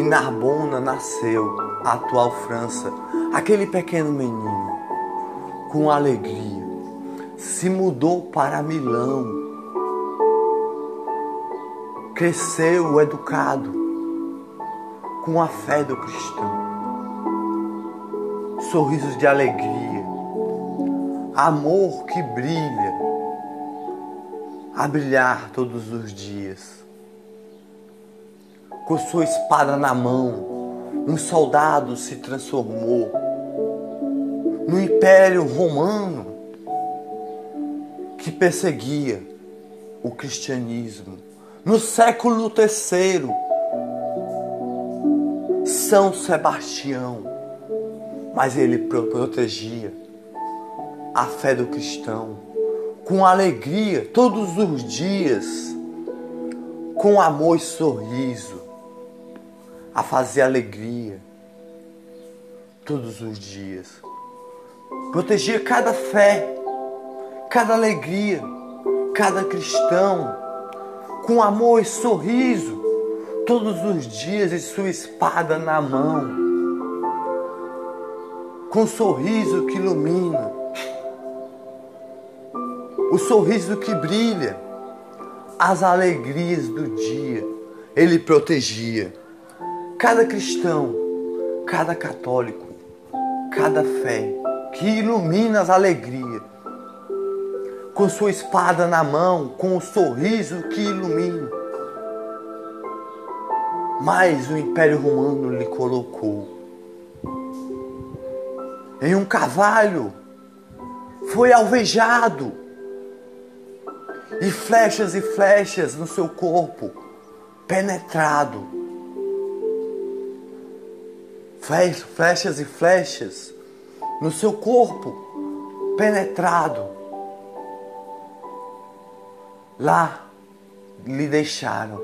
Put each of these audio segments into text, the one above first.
Em Narbona nasceu a atual França, aquele pequeno menino, com alegria, se mudou para Milão, cresceu educado, com a fé do cristão, sorrisos de alegria, amor que brilha, a brilhar todos os dias com sua espada na mão, um soldado se transformou no Império Romano que perseguia o cristianismo. No século III, São Sebastião, mas ele protegia a fé do cristão com alegria todos os dias, com amor e sorriso a fazer alegria todos os dias. Proteger cada fé, cada alegria, cada cristão, com amor e sorriso, todos os dias e sua espada na mão, com um sorriso que ilumina, o sorriso que brilha, as alegrias do dia, ele protegia cada cristão, cada católico, cada fé que ilumina as alegrias, com sua espada na mão, com o sorriso que ilumina. Mas o Império Romano lhe colocou em um cavalo, foi alvejado, e flechas e flechas no seu corpo, penetrado flechas e flechas no seu corpo, penetrado. Lá lhe deixaram.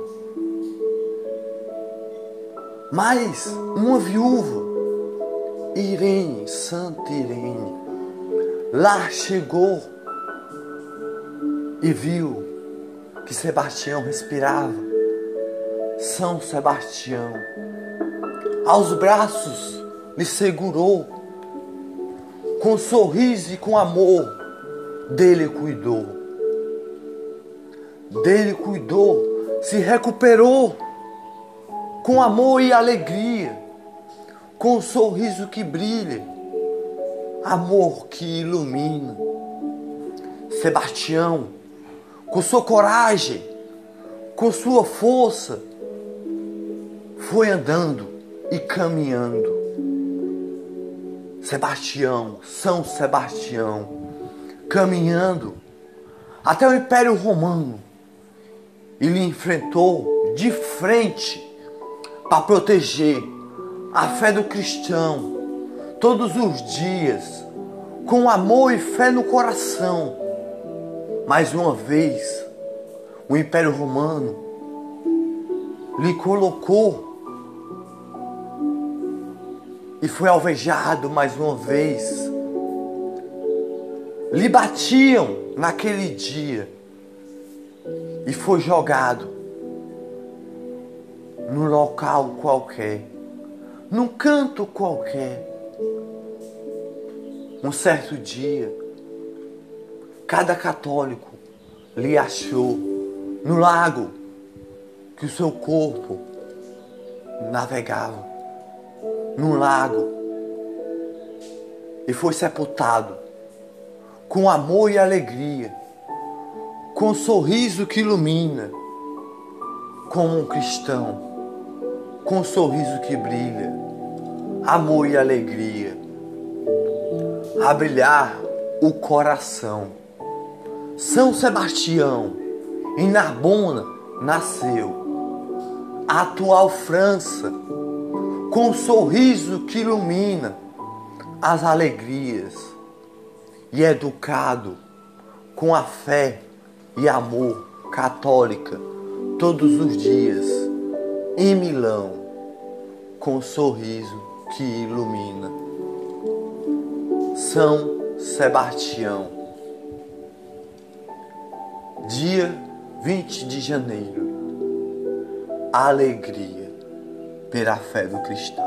Mas uma viúva, Irene, Santa Irene, lá chegou e viu que Sebastião respirava. São Sebastião aos braços lhe segurou, com sorriso e com amor, dele cuidou. Dele cuidou, se recuperou, com amor e alegria, com um sorriso que brilha, amor que ilumina. Sebastião, com sua coragem, com sua força, foi andando e caminhando. Sebastião, São Sebastião, caminhando até o Império Romano. Ele enfrentou de frente para proteger a fé do cristão todos os dias, com amor e fé no coração. Mais uma vez, o Império Romano lhe colocou e foi alvejado mais uma vez. Lhe batiam naquele dia e foi jogado num local qualquer, num canto qualquer. Um certo dia, cada católico lhe achou no lago que o seu corpo navegava num lago e foi sepultado com amor e alegria, com um sorriso que ilumina, como um cristão, com um sorriso que brilha, amor e alegria, a brilhar o coração. São Sebastião, em Narbona, nasceu. A atual França com um sorriso que ilumina as alegrias e educado com a fé e amor católica todos os dias em Milão com um sorriso que ilumina. São Sebastião dia 20 de janeiro alegria pela fé do cristão.